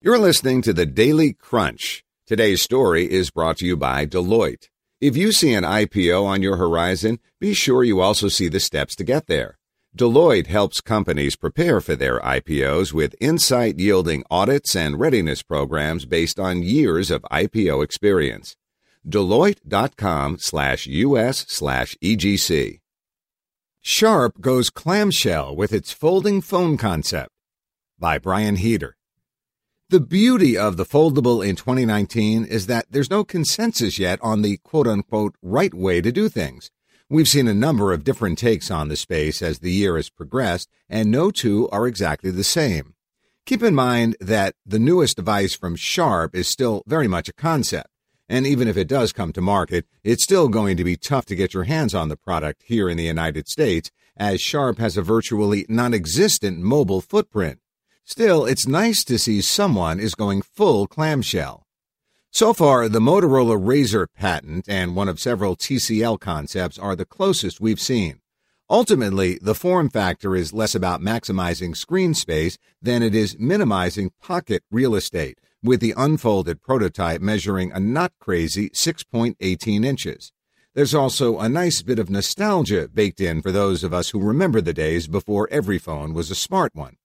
You're listening to the Daily Crunch. Today's story is brought to you by Deloitte. If you see an IPO on your horizon, be sure you also see the steps to get there. Deloitte helps companies prepare for their IPOs with insight yielding audits and readiness programs based on years of IPO experience. Deloitte.com slash US slash EGC. Sharp goes clamshell with its folding phone concept by Brian Heater. The beauty of the foldable in 2019 is that there's no consensus yet on the quote unquote right way to do things. We've seen a number of different takes on the space as the year has progressed, and no two are exactly the same. Keep in mind that the newest device from Sharp is still very much a concept. And even if it does come to market, it's still going to be tough to get your hands on the product here in the United States, as Sharp has a virtually non existent mobile footprint. Still, it's nice to see someone is going full clamshell. So far, the Motorola Razr patent and one of several TCL concepts are the closest we've seen. Ultimately, the form factor is less about maximizing screen space than it is minimizing pocket real estate, with the unfolded prototype measuring a not crazy 6.18 inches. There's also a nice bit of nostalgia baked in for those of us who remember the days before every phone was a smart one.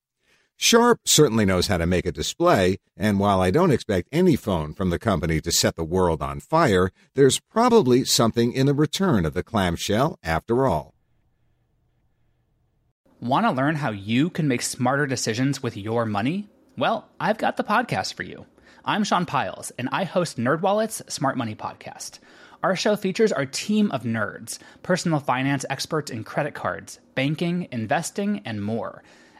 Sharp certainly knows how to make a display, and while I don't expect any phone from the company to set the world on fire, there's probably something in the return of the clamshell after all. Want to learn how you can make smarter decisions with your money? Well, I've got the podcast for you. I'm Sean Pyles, and I host NerdWallet's Smart Money Podcast. Our show features our team of nerds, personal finance experts in credit cards, banking, investing, and more.